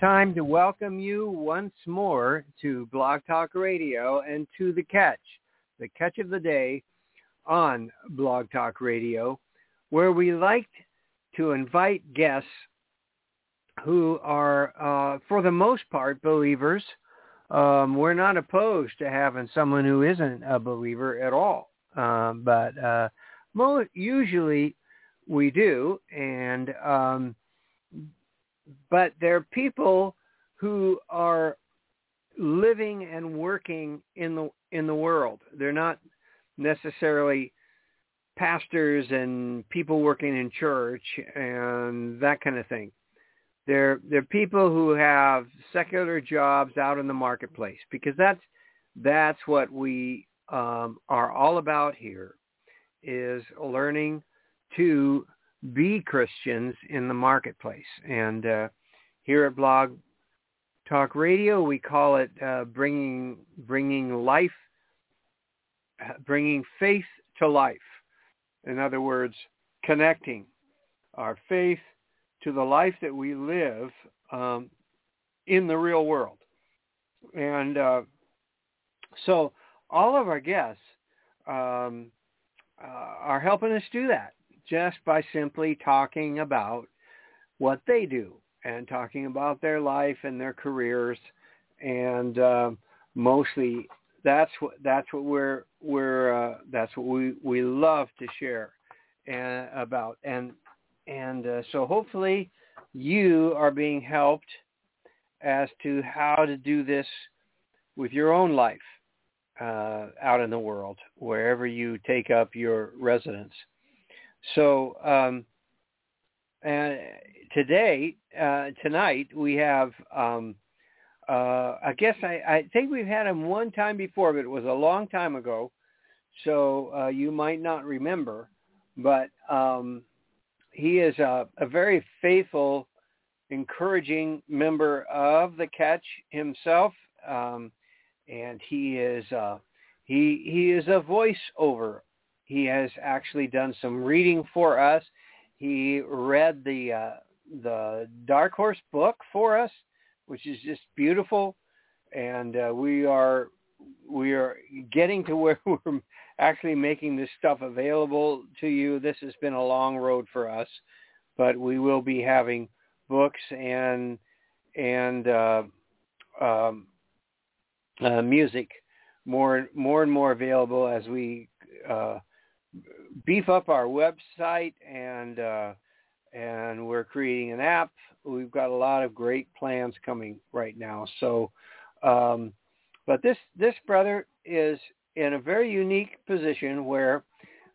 time to welcome you once more to Blog Talk Radio and to The Catch, the catch of the day on Blog Talk Radio, where we like to invite guests who are, uh, for the most part, believers. Um, we're not opposed to having someone who isn't a believer at all, um, but uh, mo- usually we do, and um, but they're people who are living and working in the in the world. They're not necessarily pastors and people working in church and that kind of thing. They're they're people who have secular jobs out in the marketplace because that's that's what we um, are all about here is learning to be Christians in the marketplace. And uh, here at Blog Talk Radio, we call it uh, bringing bringing life, bringing faith to life. In other words, connecting our faith to the life that we live um, in the real world. And uh, so all of our guests um, uh, are helping us do that just by simply talking about what they do and talking about their life and their careers and uh, mostly that's what that's what we're we're uh, that's what we we love to share and about and and uh, so hopefully you are being helped as to how to do this with your own life uh, out in the world wherever you take up your residence. So um, and today, uh, tonight, we have, um, uh, I guess I, I think we've had him one time before, but it was a long time ago. So uh, you might not remember, but um, he is a, a very faithful, encouraging member of the catch himself. Um, and he is, uh, he, he is a voiceover he has actually done some reading for us. He read the uh, the Dark Horse book for us, which is just beautiful, and uh, we are we are getting to where we're actually making this stuff available to you. This has been a long road for us, but we will be having books and and uh, um, uh, music more more and more available as we uh, beef up our website and uh, and we're creating an app. We've got a lot of great plans coming right now. So, um, but this this brother is in a very unique position where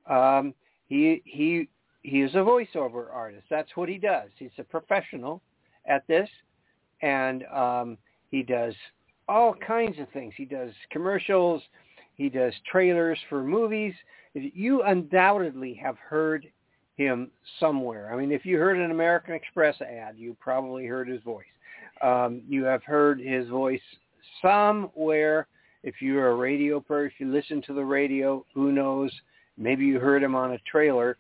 um, he he he is a voiceover artist. That's what he does. He's a professional at this, and um, he does all kinds of things. He does commercials. He does trailers for movies you undoubtedly have heard him somewhere. I mean, if you heard an American Express ad, you probably heard his voice. Um, you have heard his voice somewhere. If you're a radio person, if you listen to the radio, who knows? Maybe you heard him on a trailer.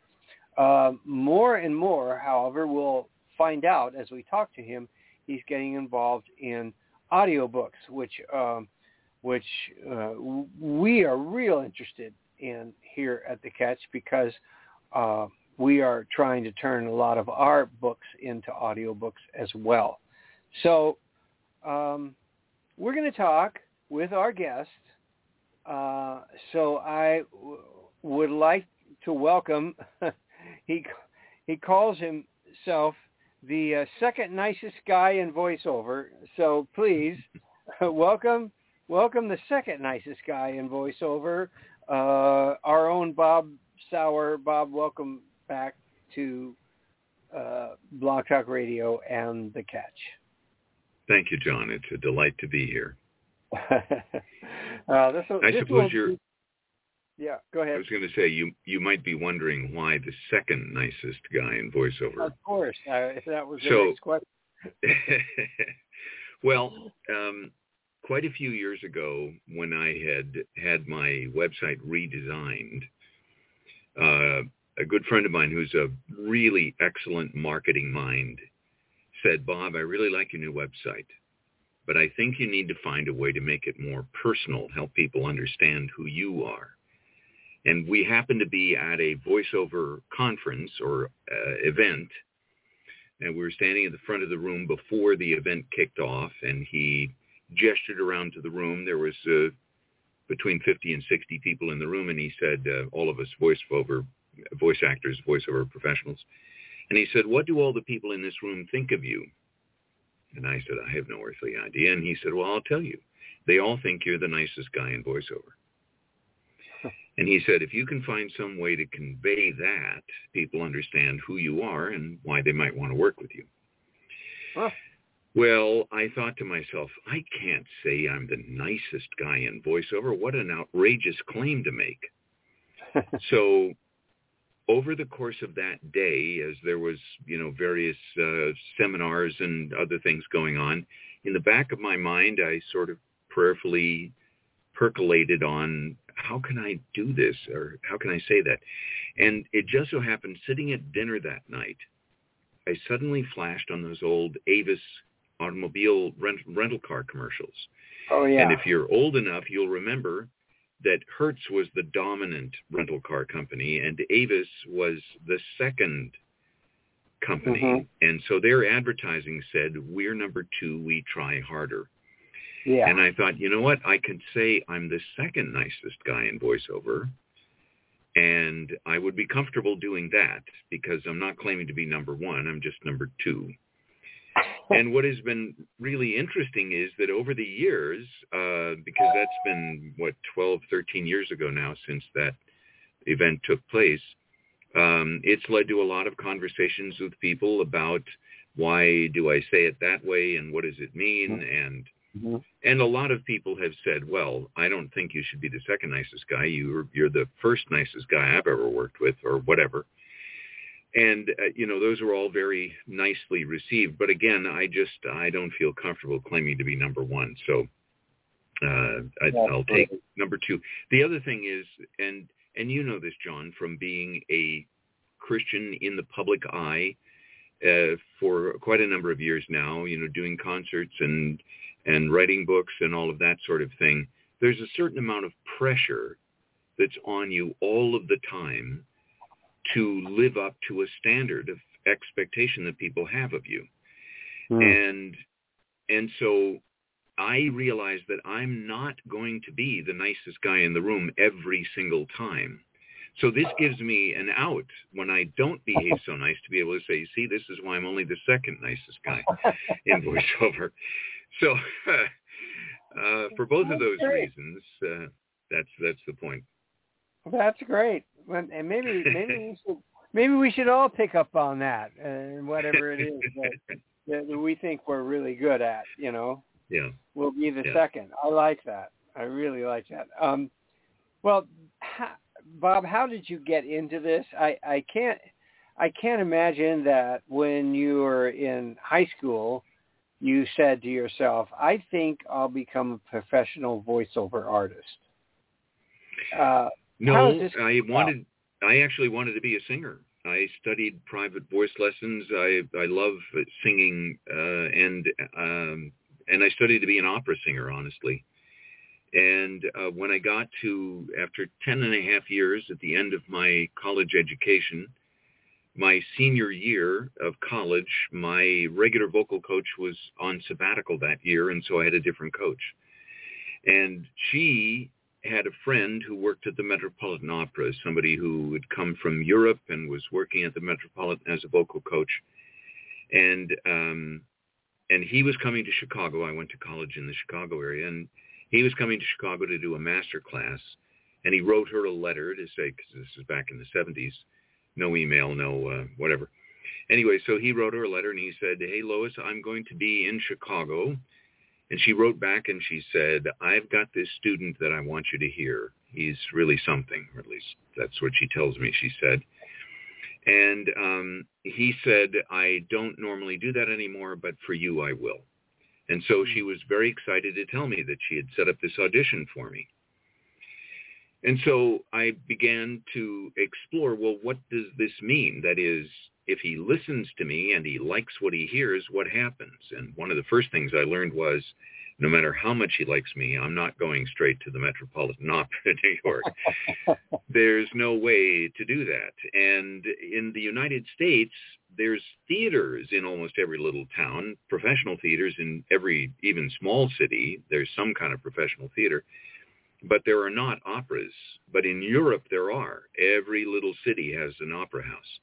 Uh, more and more, however, we'll find out as we talk to him, he's getting involved in audiobooks, which um, which uh, we are real interested in here at the Catch because uh, we are trying to turn a lot of our books into audiobooks as well. So um, we're going to talk with our guest. Uh, so I w- would like to welcome. he he calls himself the uh, second nicest guy in voiceover. So please welcome welcome the second nicest guy in voiceover, uh, our own Bob Souer. Bob, welcome back to uh, Blog Talk Radio and The Catch. Thank you, John. It's a delight to be here. uh, this, I this suppose you're. Yeah, go ahead. I was going to say you you might be wondering why the second nicest guy in voiceover. Of course, uh, that was the So- next question. well, um, quite a few years ago, when I had had my website redesigned, uh, a good friend of mine who's a really excellent marketing mind said, Bob, I really like your new website, but I think you need to find a way to make it more personal, help people understand who you are. And we happened to be at a voiceover conference or uh, event and we were standing at the front of the room before the event kicked off and he gestured around to the room. There was uh, between 50 and 60 people in the room and he said uh, all of us voiceover voice actors voiceover professionals. And he said what do all the people in this room think of you? And i said i have no earthly idea. And he said well i'll tell you. They all think you're the nicest guy in voiceover. And he said, if you can find some way to convey that, people understand who you are and why they might want to work with you. Huh. Well, I thought to myself, I can't say I'm the nicest guy in voiceover. What an outrageous claim to make. so over the course of that day, as there was, you know, various uh, seminars and other things going on, in the back of my mind, I sort of prayerfully percolated on how can I do this or how can I say that? And it just so happened sitting at dinner that night, I suddenly flashed on those old Avis automobile rent, rental car commercials. Oh yeah. And if you're old enough, you'll remember that Hertz was the dominant rental car company and Avis was the second company. Mhm. And so their advertising said, we're number two, we try harder. yeah. And I thought, you know what? I could say I'm the second nicest guy in voiceover. And I would be comfortable doing that because I'm not claiming to be number one. I'm just number two. and what has been really interesting is that over the years, uh, because that's been, what, 12, 13 years ago now since that event took place, um, it's led to a lot of conversations with people about why do I say it that way and what does it mean? And Mhm. and a lot of people have said, well, I don't think you should be the second nicest guy. You're, you're the first nicest guy I've ever worked with or whatever. And, uh, you know, those were all very nicely received. But again, I just, I don't feel comfortable claiming to be number one. So uh, I, Yeah, I'll take number two. The other thing is, and, and you know this, John, from being a Christian in the public eye uh, for quite a number of years now, you know, doing concerts and and writing books and all of that sort of thing, there's a certain amount of pressure that's on you all of the time to live up to a standard of expectation that people have of you. Hmm. And and so I realize that I'm not going to be the nicest guy in the room every single time. So this gives me an out when I don't behave so nice to be able to say, see, this is why I'm only the second nicest guy in voiceover. So uh, for both of those reasons, uh, that's that's the point. That's great. Well, And maybe maybe we should maybe we should all pick up on that and whatever it is that, that we think we're really good at. You know, yeah. will be the Yeah. second. I like that. I really like that. Um, well, ha, Bob, how did you get into this? I, I can't I can't imagine that when you were in high school, you said to yourself, "I think I'll become a professional voiceover artist." Uh, No, How does this I wanted. I actually wanted to be a singer. I studied private voice lessons. I I love singing, uh, and um, and I studied to be an opera singer, honestly. And uh, when I got to after ten and a half years at the end of my college education, my senior year of college, my regular vocal coach was on sabbatical that year, and so I had a different coach. And she had a friend who worked at the Metropolitan Opera, somebody who had come from Europe and was working at the Metropolitan as a vocal coach. And um, and he was coming to Chicago. I went to college in the Chicago area, and he was coming to Chicago to do a master class, and he wrote her a letter to say, because this is back in the 70s, no email, no uh, whatever. Anyway, so he wrote her a letter and he said, hey, Lois, I'm going to be in Chicago. And she wrote back and she said, I've got this student that I want you to hear. He's really something, or at least that's what she tells me, she said. And um, he said, I don't normally do that anymore, but for you I will. And so she was very excited to tell me that she had set up this audition for me. And so I began to explore, well, what does this mean? That is, if he listens to me and he likes what he hears, what happens? And one of the first things I learned was no matter how much he likes me, I'm not going straight to the Metropolitan Opera in New York. there's no way to do that. And in the United States, there's theaters in almost every little town, professional theaters in every even small city. There's some kind of professional theater. But there are not operas. But in Europe, there are. Every little city has an opera house.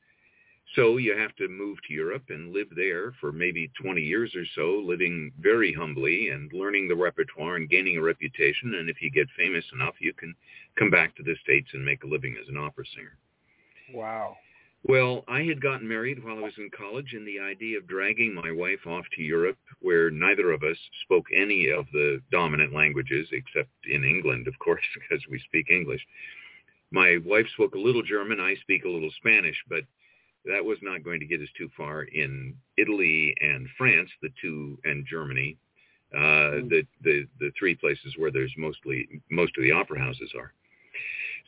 So you have to move to Europe and live there for maybe 20 years or so, living very humbly and learning the repertoire and gaining a reputation. And if you get famous enough, you can come back to the States and make a living as an opera singer. Wow. Well, I had gotten married while I was in college, and the idea of dragging my wife off to Europe, where neither of us spoke any of the dominant languages, except in England, of course, because we speak English. My wife spoke a little German. I speak a little Spanish, but that was not going to get us too far in Italy and France, the two, and Germany, uh, mm. the, the, the three places where there's mostly, most of the opera houses are.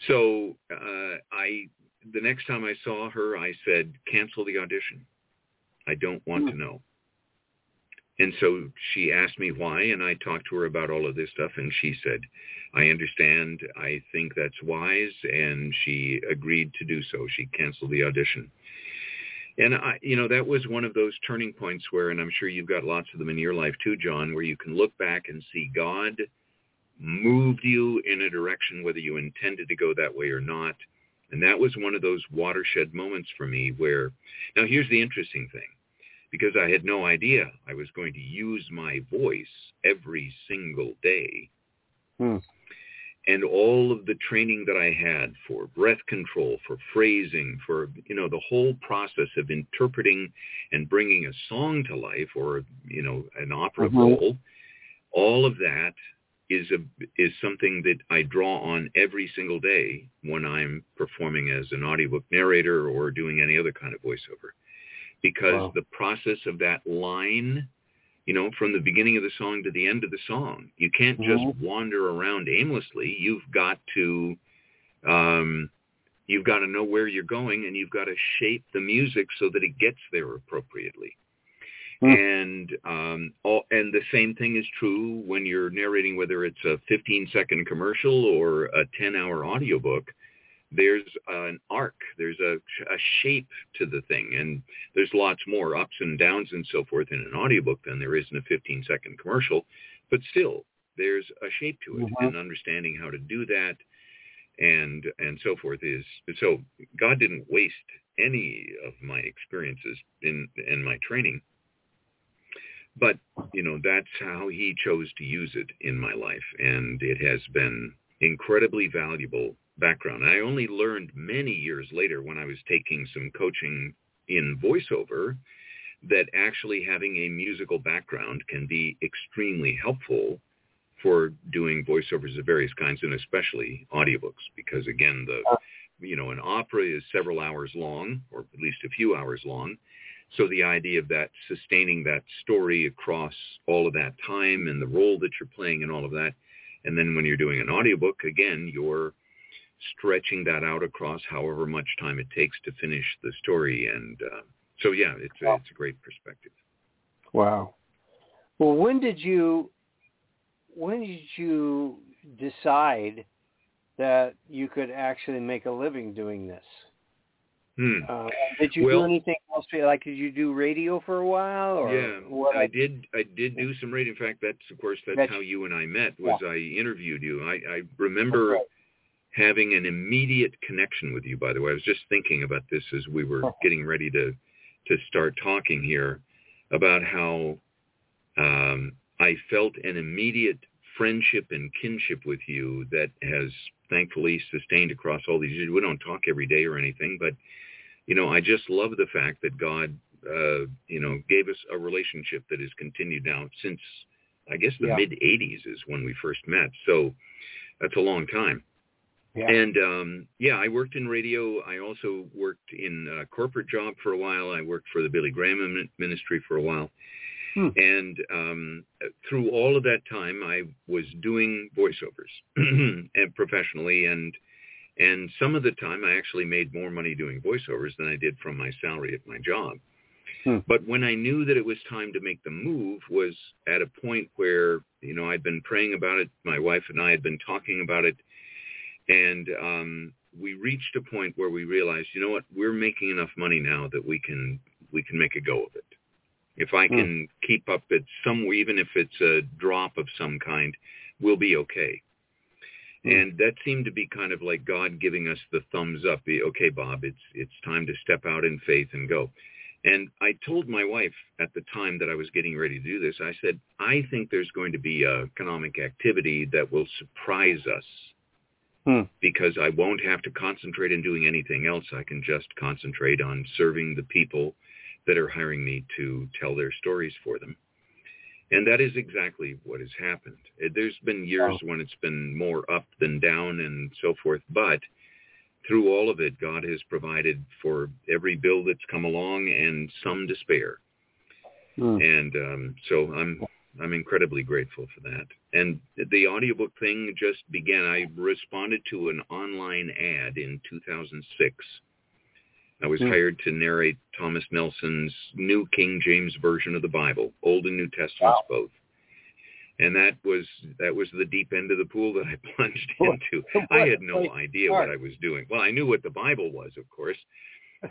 So uh, I, the next time I saw her, I said, cancel the audition. I don't want mm. to know. And so she asked me why, and I talked to her about all of this stuff, and she said, I understand. I think that's wise, and she agreed to do so. She canceled the audition. And I, you know, that was one of those turning points where, and I'm sure you've got lots of them in your life too, John, where you can look back and see God moved you in a direction, whether you intended to go that way or not. And that was one of those watershed moments for me where, now here's the interesting thing, because I had no idea I was going to use my voice every single day. Hmm and all of the training that I had for breath control, for phrasing, for, you know, the whole process of interpreting and bringing a song to life or, you know, an opera mm-hmm. role, all of that is a is something that I draw on every single day when I'm performing as an audiobook narrator or doing any other kind of voiceover. Because wow. the process of that line you know, from the beginning of the song to the end of the song. You can't just mm-hmm. wander around aimlessly. You've got to, um, you've got to know where you're going, and you've got to shape the music so that it gets there appropriately. Mm. And um, all, and the same thing is true when you're narrating, whether it's a 15 second commercial or a 10 hour audiobook there's an arc, there's a, a shape to the thing, and there's lots more ups and downs and so forth in an audiobook than there is in a 15 second commercial, but still there's a shape to it, mm-hmm. and understanding how to do that and and so forth is so God didn't waste any of my experiences in in my training but you know that's how he chose to use it in my life and it has been incredibly valuable background. I only learned many years later when I was taking some coaching in voiceover that actually having a musical background can be extremely helpful for doing voiceovers of various kinds and especially audiobooks because again the uh. you know an opera is several hours long or at least a few hours long so the idea of that sustaining that story across all of that time and the role that you're playing and all of that and then when you're doing an audiobook again you're stretching that out across however much time it takes to finish the story. And uh, so, yeah, it's a, it's a great perspective. Wow. Well, when did you when did you decide that you could actually make a living doing this? Hmm. Uh, did you well, do anything else? Like, did you do radio for a while? Or yeah, what? I did. I did do some radio. In fact, that's of course that's, that's how you and I met. Was yeah. I interviewed you? I, I remember right having an immediate connection with you, by the way. I was just thinking about this as we were getting ready to, to start talking here about how um, I felt an immediate friendship and kinship with you that has thankfully sustained across all these years. We don't talk every day or anything, but you know, I just love the fact that God, uh, you know, gave us a relationship that has continued now since I guess the Yeah. mid '80s is when we first met. So that's a long time. Yeah. And um, yeah, I worked in radio. I also worked in a corporate job for a while. I worked for the Billy Graham ministry for a while. Hmm. And um, through all of that time, I was doing voiceovers and professionally, and and some of the time, I actually made more money doing voiceovers than I did from my salary at my job. Hmm. But when I knew that it was time to make the move, was at a point where you know I'd been praying about it. My wife and I had been talking about it, and um, we reached a point where we realized, you know what, we're making enough money now that we can we can make a go of it. If I Hmm. can keep up at some, even if it's a drop of some kind, we'll be okay. Hmm. And that seemed to be kind of like God giving us the thumbs up. the, Okay, Bob, it's it's time to step out in faith and go. And I told my wife at the time that I was getting ready to do this, I said, I think there's going to be a economic activity that will surprise us Hmm. because I won't have to concentrate on doing anything else. I can just concentrate on serving the people that are hiring me to tell their stories for them. And that is exactly what has happened. Uh, There's been years when it's been more up than down and so forth, but through all of it, God has provided for every bill that's come along and some spare. Hmm. And um, so I'm I'm incredibly grateful for that. And the audiobook thing just began. I responded to an online ad in 2006. I was Hmm. hired to narrate Thomas Nelson's New King James Version of the Bible, Old and New Testaments Wow. both. And that was that was the deep end of the pool that I plunged into. I had no idea what I was doing. Well, I knew what the Bible was, of course,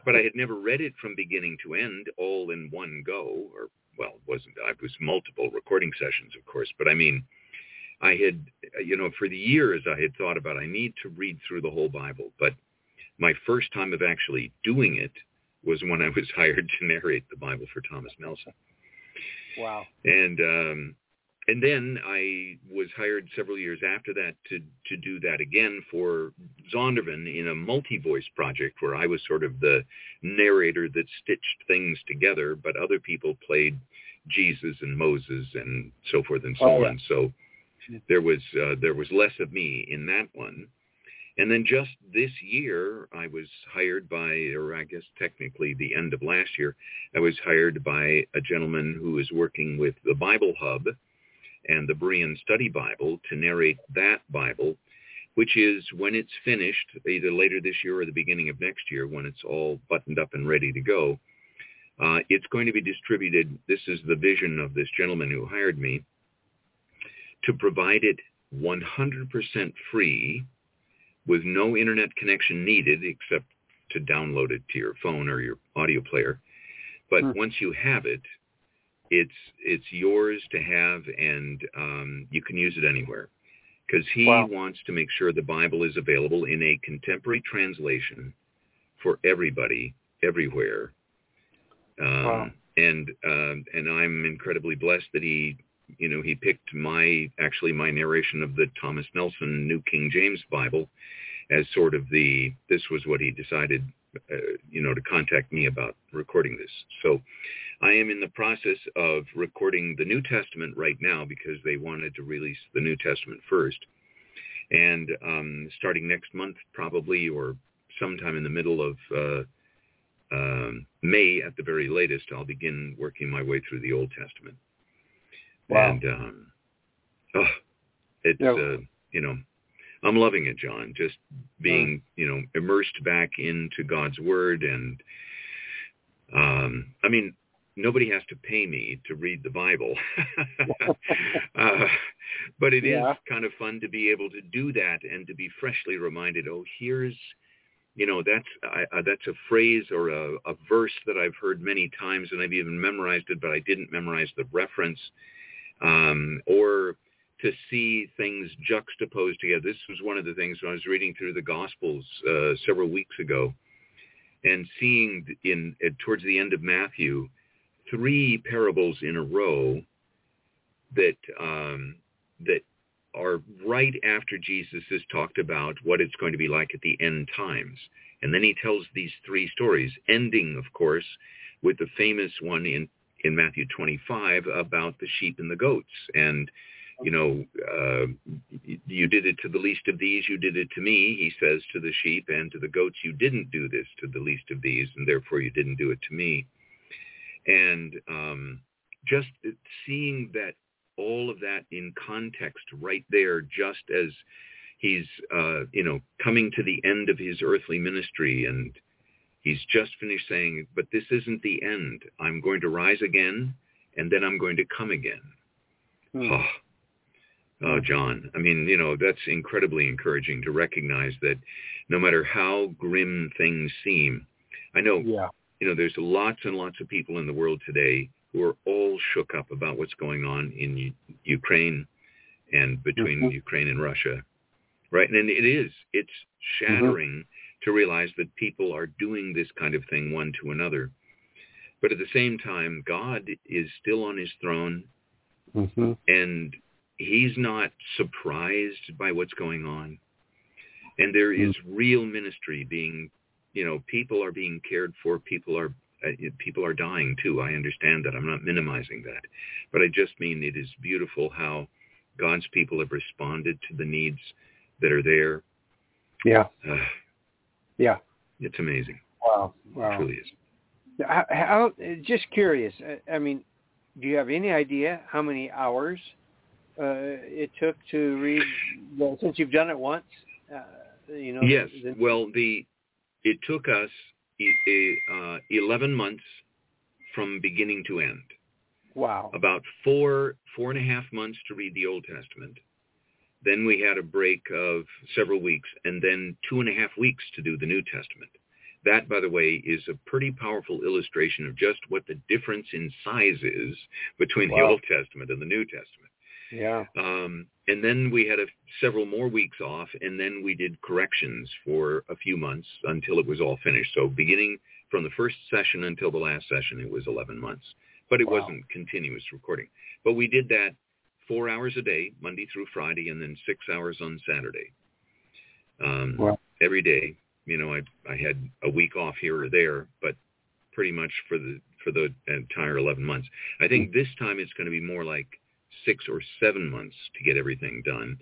but I had never read it from beginning to end all in one go or well it wasn't i was multiple recording sessions of course but i mean i had you know for the years i had thought about i need to read through the whole bible but my first time of actually doing it was when i was hired to narrate the bible for thomas nelson Wow. and um and then I was hired several years after that to to do that again for Zondervan in a multi-voice project where I was sort of the narrator that stitched things together, but other people played Jesus and Moses and so forth and so Oh, yeah. on. So there was uh, there was less of me in that one. And then just this year, I was hired by, or I guess technically the end of last year, I was hired by a gentleman who is working with the Bible Hub and the Berean Study Bible to narrate that Bible, which is when it's finished, either later this year or the beginning of next year, when it's all buttoned up and ready to go. Uh, it's going to be distributed. This is the vision of this gentleman who hired me to provide it 100% free with no internet connection needed except to download it to your phone or your audio player. But Hmm. once you have it, it's it's yours to have and um, you can use it anywhere because he Wow. wants to make sure the Bible is available in a contemporary translation for everybody everywhere. Um, Wow. And um, and I'm incredibly blessed that he you know he picked my actually my narration of the Thomas Nelson New King James Bible as sort of the this was what he decided uh, you know to contact me about recording this. So I am in the process of recording the New Testament right now because they wanted to release the New Testament first. And um, starting next month, probably, or sometime in the middle of uh, um, May at the very latest, I'll begin working my way through the Old Testament. Wow. And um, oh, it's uh, you know, I'm loving it, John. Just being you know immersed back into God's Word, and um, I mean, nobody has to pay me to read the Bible, uh, but it is Yeah. kind of fun to be able to do that and to be freshly reminded. Oh, here's you know that's I, I, that's a phrase or a, a verse that I've heard many times, and I've even memorized it, but I didn't memorize the reference. Um, or to see things juxtaposed together. This was one of the things when I was reading through the Gospels uh, several weeks ago, and seeing in uh, towards the end of Matthew three parables in a row that um, that are right after Jesus has talked about what it's going to be like at the end times. And then he tells these three stories, ending, of course, with the famous one in, in Matthew 25 about the sheep and the goats. And, you know, uh, you did it to the least of these, you did it to me, he says to the sheep, and to the goats, you didn't do this to the least of these, and therefore you didn't do it to me. And um, just seeing that all of that in context right there, just as he's, uh, you know, coming to the end of his earthly ministry and he's just finished saying, but this isn't the end. I'm going to rise again and then I'm going to come again. Hmm. Oh, oh, John. I mean, you know, that's incredibly encouraging to recognize that no matter how grim things seem, I know, Yeah. you know, there's lots and lots of people in the world today who are all shook up about what's going on in U- Ukraine and between Mhm. Ukraine and Russia. Right? And it is. It's shattering to realize that people are doing this kind of thing one to another. But at the same time, God is still on his throne hmm and he's not surprised by what's going on. And there is real ministry being, you know, people are being cared for, people are uh, people are dying too. I understand that. I'm not minimizing that. But I just mean it is beautiful how God's people have responded to the needs that are there. Yeah. Uh, Yeah. it's amazing. Wow. It Wow. truly is. How, how, just curious. I- mean, do you have any idea how many hours it took to read? Well, since you've done it once, uh, you know. Yes. the- Well, the it took us uh, 11 months from beginning to end. wow. About four four and a half months to read the Old Testament. Then we had a break of several weeks, and then two and a half weeks to do the New Testament. That, by the way, is a pretty powerful illustration of just what the difference in size is between the Old Testament and the New Testament. Yeah. Um, and then we had a, several more weeks off, and then we did corrections for a few months until it was all finished. So beginning from the first session until the last session, it was 11 months. But it Wow. wasn't continuous recording. But we did that four hours a day, Monday through Friday, and then six hours on Saturday. Um, Wow. Every day, you know, I, I had a week off here or there, but pretty much for the for the entire 11 months. I think this time it's going to be more like six or seven months to get everything done.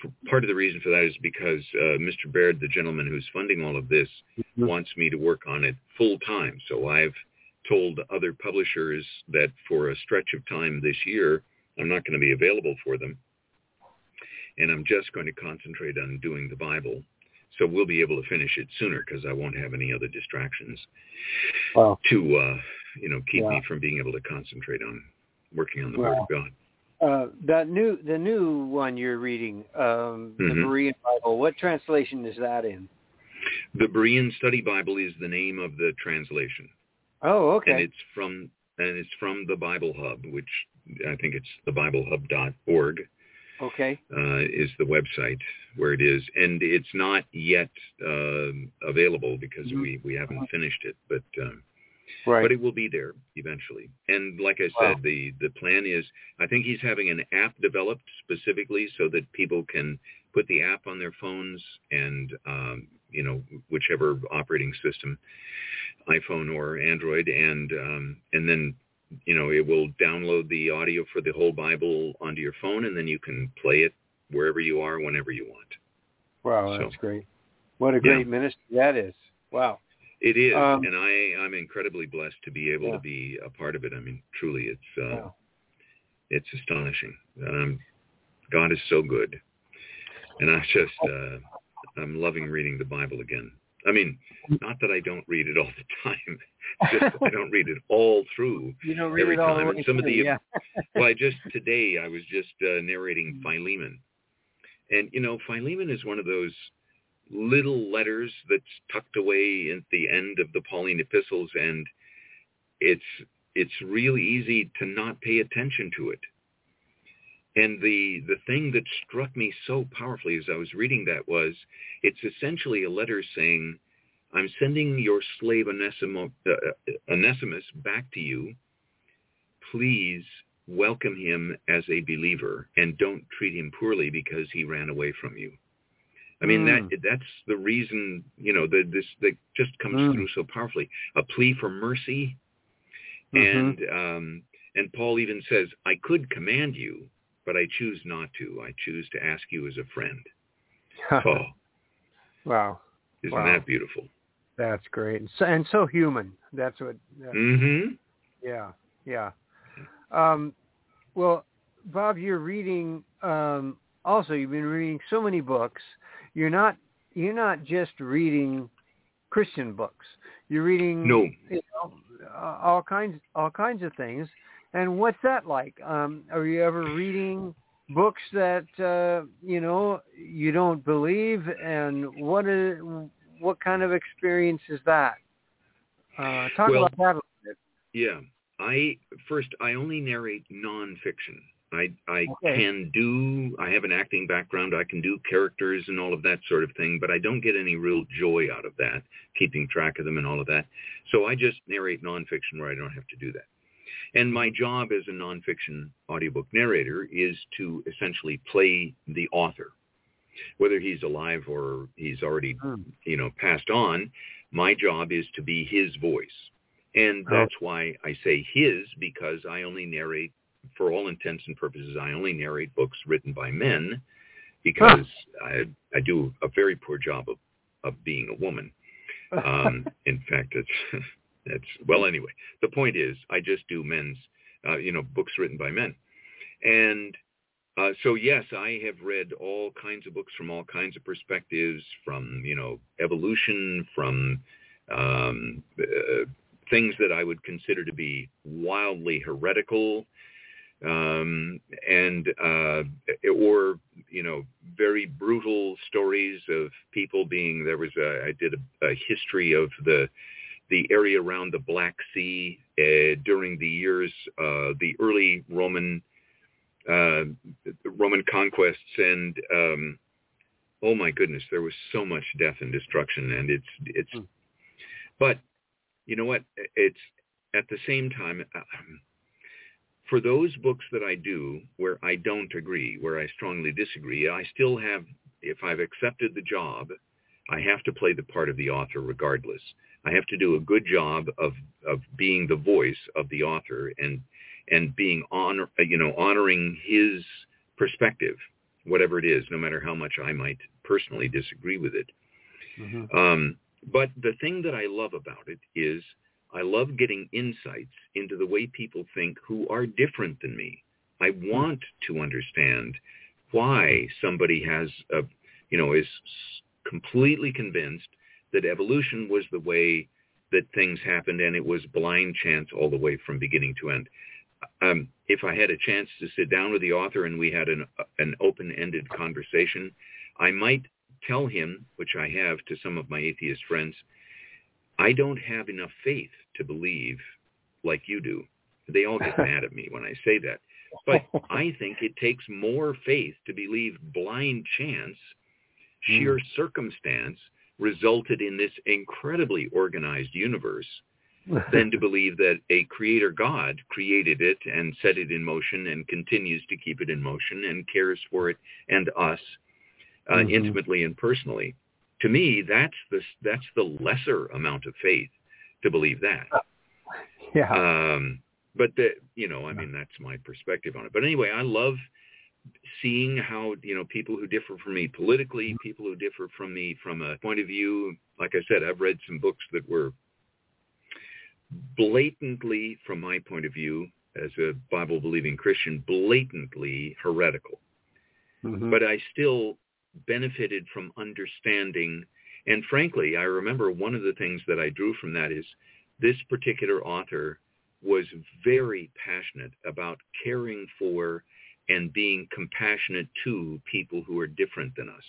For, part of the reason for that is because uh, Mr. Baird, the gentleman who's funding all of this, Mhm. wants me to work on it full time. So I've told other publishers that for a stretch of time this year, I'm not going to be available for them. And I'm just going to concentrate on doing the Bible. So we'll be able to finish it sooner because I won't have any other distractions Wow. to, uh, you know, keep Wow. me from being able to concentrate on working on the Word of God. Uh, that new, the new one you're reading, um, the Mhm. Berean Bible. What translation is that in? The Berean Study Bible is the name of the translation, Oh, okay. and it's from and it's from the Bible Hub, which I think it's thebiblehub.org Okay. uh, is the website where it is, and it's not yet um available because Mhm. we we haven't finished it, but um, Right. but it will be there eventually. And like I Wow. said, the the plan is I think he's having an app developed specifically so that people can put the app on their phones and um, you know whichever operating system, iPhone or Android, and um, and then you know it will download the audio for the whole Bible onto your phone, and then you can play it wherever you are, whenever you want. wow, so- that's great. What a Yeah. great ministry that is. Wow. It is, Um, and I I'm incredibly blessed to be able Yeah. to be a part of it. I mean, truly, it's uh, Wow. it's astonishing. Um, God is so good, and I just uh, I'm loving reading the Bible again. I mean, not that I don't read it all the time. Just I don't read it all through. You don't read every it all time, the and way some of the- yeah. Well, I just today I was just uh, narrating Philemon, and you know Philemon is one of those little letters that's tucked away at the end of the Pauline epistles, and it's it's really easy to not pay attention to it. And the the thing that struck me so powerfully as I was reading that was it's essentially a letter saying, "I'm sending your slave Onesimus, uh, Onesimus back to you. Please welcome him as a believer and don't treat him poorly because he ran away from you. I mean Mm. that that's the reason you know that this that just comes Mm. through so powerfully. A plea for mercy, Mhm. and um, and Paul even says, "I could command you, but I choose not to. I choose to ask you as a friend." Oh, wow, isn't Wow. that beautiful? that's great, and so, and so human. That's what. Mm-hmm. Yeah, yeah. Um, well, Bob, you're reading. Um, also, you've been reading so many books. You're not. You're not just reading Christian books. You're reading. No. You know, all kinds, all kinds of things. And what's that like? Um, are you ever reading books that uh, you know you don't believe? And what is what kind of experience is that? Uh, talk Well, about that a little bit. Yeah. I first I only narrate nonfiction. I I Okay. can do I have an acting background, I can do characters and all of that sort of thing, but I don't get any real joy out of that, keeping track of them and all of that. So I just narrate nonfiction where I don't have to do that. And my job as a nonfiction audiobook narrator is to essentially play the author. Whether he's alive or he's already Hmm. you know, passed on, my job is to be his voice. And Oh. that's why I say his, because I only narrate, for all intents and purposes, I only narrate books written by men, because I, I do a very poor job of, of being a woman. Um, in fact, it's, it's, well, anyway, the point is I just do men's, uh, you know, books written by men. And uh, so yes, I have read all kinds of books from all kinds of perspectives, from you know evolution, from um, uh, things that I would consider to be wildly heretical, um, and uh, or you know very brutal stories of people being. There was a I did a, a history of the the area around the Black Sea uh, during the years uh, the early Roman uh, Roman conquests and um, oh my goodness, there was so much death and destruction, and it's it's. Hmm. But you know what? It's at the same time um, for those books that I do where I don't agree, where I strongly disagree, I still have. If I've accepted the job, I have to play the part of the author regardless. I have to do a good job of of being the voice of the author and and being honor you know honoring his perspective whatever it is no matter how much i might personally disagree with it Mhm. um, but the thing that i love about it is i love getting insights into the way people think who are different than me. I want to understand why somebody has a you know is completely convinced that evolution was the way that things happened and it was blind chance all the way from beginning to end. Um, if I had a chance to sit down with the author and we had an, an open-ended conversation, I might tell him, which I have to some of my atheist friends, I don't have enough faith to believe like you do. They all get mad at me when I say that. But I think it takes more faith to believe blind chance, sheer circumstance resulted in this incredibly organized universe than to believe that a creator God created it and set it in motion and continues to keep it in motion and cares for it and us uh, Mhm. intimately and personally. To me, that's the that's the lesser amount of faith to believe that. yeah. Um, but the, you know, I mean, that's my perspective on it. But anyway, I love seeing how you know people who differ from me politically, people who differ from me from a point of view. Like I said, I've read some books that were blatantly, from my point of view, as a Bible believing Christian, blatantly heretical. Mhm. But I still benefited from understanding. And frankly, I remember one of the things that I drew from that is this particular author was very passionate about caring for and being compassionate to people who are different than us.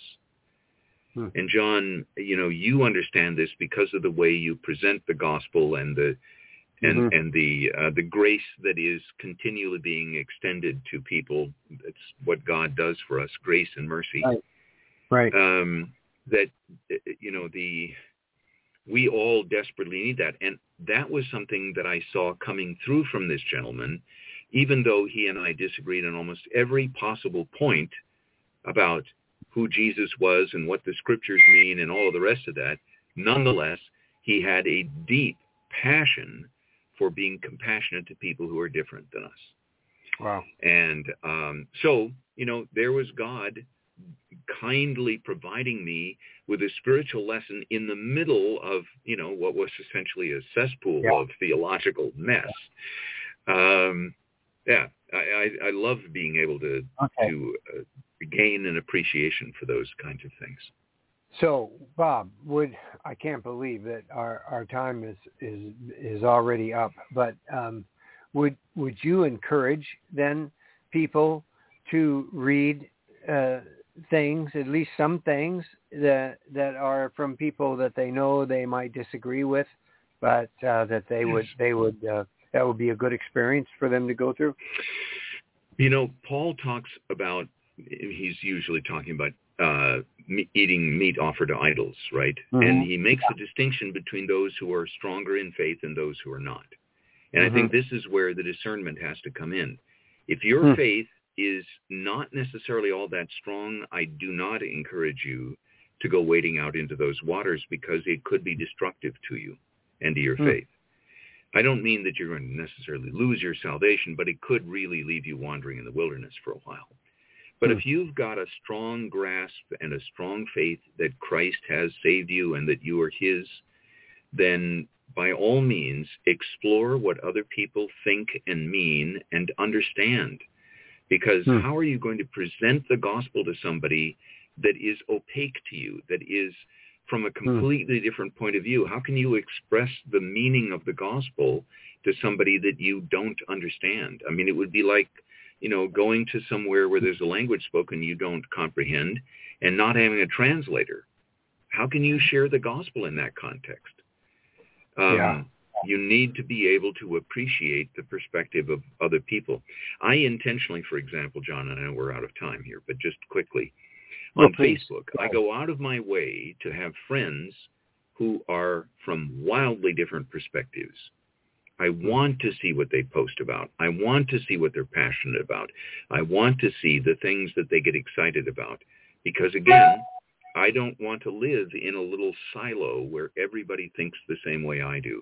Hmm. And John, you know, you understand this because of the way you present the gospel and the and Mhm. and the uh, the grace that is continually being extended to people. That's what God does for us, grace and mercy. Right. Right. Um, that you know the we all desperately need that, and that was something that I saw coming through from this gentleman even though he and I disagreed on almost every possible point about who Jesus was and what the scriptures mean and all of the rest of that, nonetheless, he had a deep passion for being compassionate to people who are different than us. Wow. And um, so, you know, there was God kindly providing me with a spiritual lesson in the middle of, you know, what was essentially a cesspool Yeah. of theological mess. Um, yeah, I, I, I love being able to Okay. to uh, gain an appreciation for those kinds of things. So, Bob, would I can't believe that our, our time is is is already up, but um, would would you encourage then people to read uh, things, at least some things that that are from people that they know they might disagree with, but uh, that they would they would uh, that would be a good experience for them to go through. You know, Paul talks about he's usually talking about uh, eating meat offered to idols, right? Mhm. And he makes a distinction between those who are stronger in faith and those who are not. And I Mhm. think this is where the discernment has to come in. If your Hmm. faith is not necessarily all that strong, I do not encourage you to go wading out into those waters because it could be destructive to you and to your Hmm. faith. I don't mean that you're going to necessarily lose your salvation, but it could really leave you wandering in the wilderness for a while. But Hmm. if you've got a strong grasp and a strong faith that Christ has saved you and that you are his, then by all means explore what other people think and mean and understand. Because Hmm. how are you going to present the gospel to somebody that is opaque to you, that is from a completely different point of view? How can you express the meaning of the gospel to somebody that you don't understand? I mean, it would be like, you know, going to somewhere where there's a language spoken you don't comprehend and not having a translator. How can you share the gospel in that context? Um, Yeah. You need to be able to appreciate the perspective of other people. I intentionally, for example, John, and I know we're out of time here, but just quickly, on. Facebook, I go out of my way to have friends who are from wildly different perspectives. I want to see what they post about. I want to see what they're passionate about. I want to see the things that they get excited about. Because again, I don't want to live in a little silo where everybody thinks the same way I do.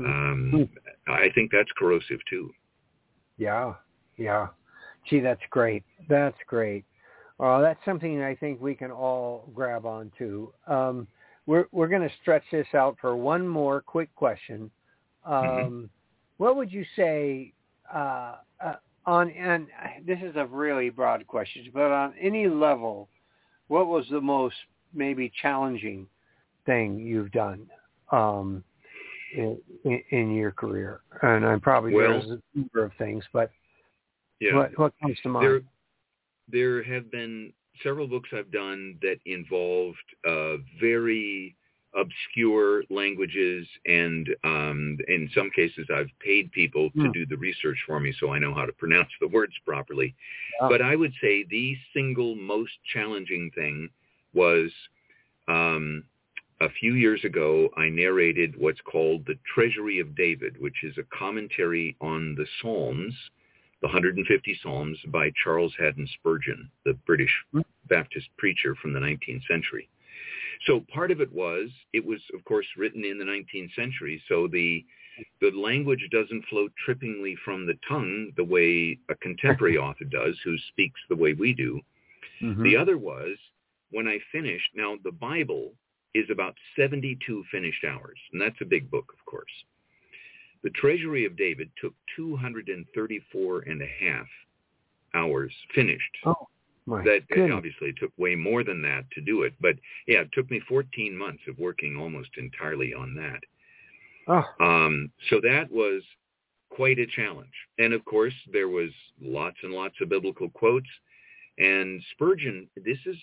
Um, I think that's corrosive too. Yeah, yeah. Gee, that's great. That's great. Uh, that's something I think we can all grab onto. Um, we're we're going to stretch this out for one more quick question. Um, Mhm. What would you say uh, uh, on? And this is a really broad question, but on any level, what was the most maybe challenging thing you've done um, in, in, in your career? And I'm probably Well- there's a number of things, but Yeah. what what comes to mind? There, there have been several books I've done that involved uh, very obscure languages, and um, in some cases, I've paid people to Hmm. do the research for me, so I know how to pronounce the words properly. Yeah. But I would say the single most challenging thing was um, a few years ago, I narrated what's called the Treasury of David, which is a commentary on the Psalms, the 150 Psalms by Charles Haddon Spurgeon, the British Hmm. Baptist preacher from the 19th century. So part of it was, it was of course written in the 19th century, so the the language doesn't flow trippingly from the tongue the way a contemporary author does who speaks the way we do. Mhm. The other was when I finished, now the Bible is about 72 finished hours, and that's a big book, of course. The Treasury of David took 234 and a half hours finished. Oh my that goodness. obviously took way more than that to do it, but yeah, it took me 14 months of working almost entirely on that. Oh, Um, so that was quite a challenge. And of course, there was lots and lots of biblical quotes. And Spurgeon, this is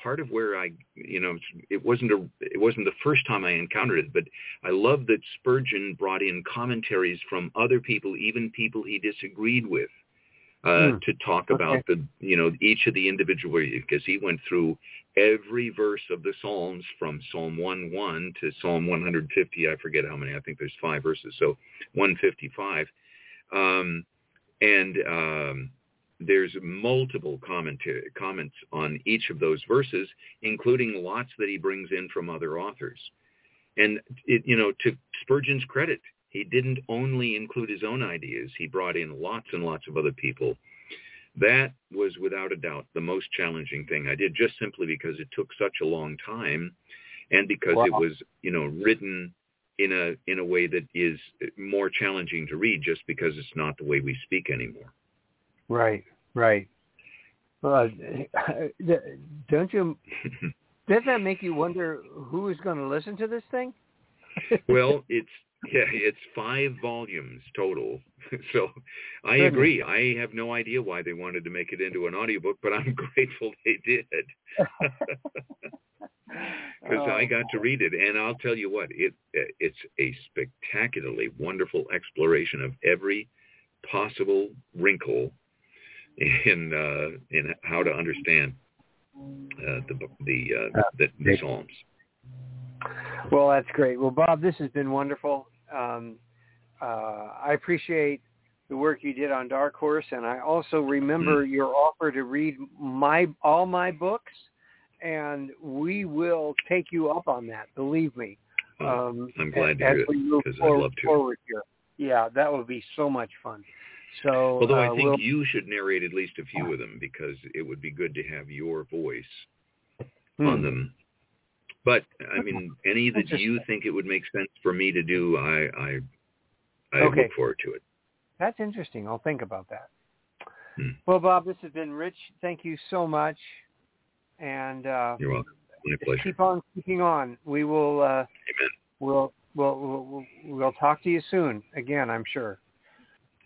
part of where I, you know, it wasn't a, it wasn't the first time I encountered it, but I love that Spurgeon brought in commentaries from other people, even people he disagreed with, uh, Hmm. to talk about the, you know, each of the individual, because he went through every verse of the Psalms from Psalm 1-1 to Psalm 150. I forget how many. I think there's five verses. So 155. Um, and um, there's multiple commentary, comments on each of those verses, including lots that he brings in from other authors. And it, you know, to Spurgeon's credit, he didn't only include his own ideas; he brought in lots and lots of other people. That was without a doubt the most challenging thing I did, just simply because it took such a long time, and because Wow. it was, you know, written in a in a way that is more challenging to read, just because it's not the way we speak anymore. Right, right. Well, don't you? Does that make you wonder who is going to listen to this thing? well, it's yeah, it's five volumes total. So I Goodness. agree. I have no idea why they wanted to make it into an audiobook, but I'm grateful they did because I Oh, got to read it. And I'll tell you what, it it's a spectacularly wonderful exploration of every possible wrinkle in uh, in how to understand uh, the the, uh, the the Psalms. Well, that's great. Well, Bob, this has been wonderful. Um, uh, I appreciate the work you did on Dark Horse, and I also remember Mm-hmm. your offer to read my all my books, and we will take you up on that. Believe me. Oh, Um, I'm glad to as hear it, we move 'cause I'd love to. forward here. Yeah, that would be so much fun. So, Although uh, I think we'll- you should narrate at least a few of them because it would be good to have your voice Hmm. on them. But I mean, any that you think it would make sense for me to do, I I, I Okay. look forward to it. That's interesting. I'll think about that. Hmm. Well, Bob, this has been Rich. Thank you so much, and uh, You're welcome. My pleasure. keep on keeping on. We will. Uh, Amen. we'll, we'll we'll we'll we'll talk to you soon again. I'm sure.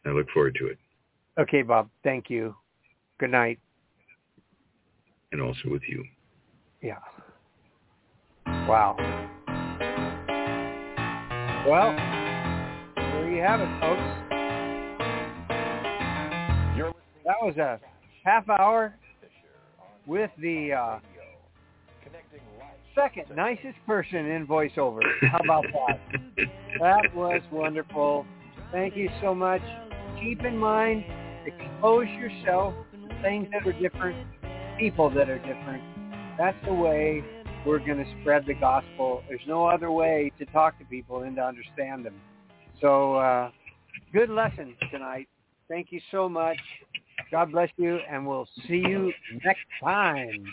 I look forward to it, Okay, Bob. Thank you. Good night. and also with you. Yeah. Wow. Well, there you have it, folks. You're listening That was a half hour with the uh, second nicest person in voiceover. How about that? That was wonderful. Thank you so much. Keep in mind, expose yourself to things that are different, people that are different. That's the way we're going to spread the gospel. There's no other way to talk to people and to understand them. So, uh, good lesson tonight. Thank you so much. God bless you, and we'll see you next time.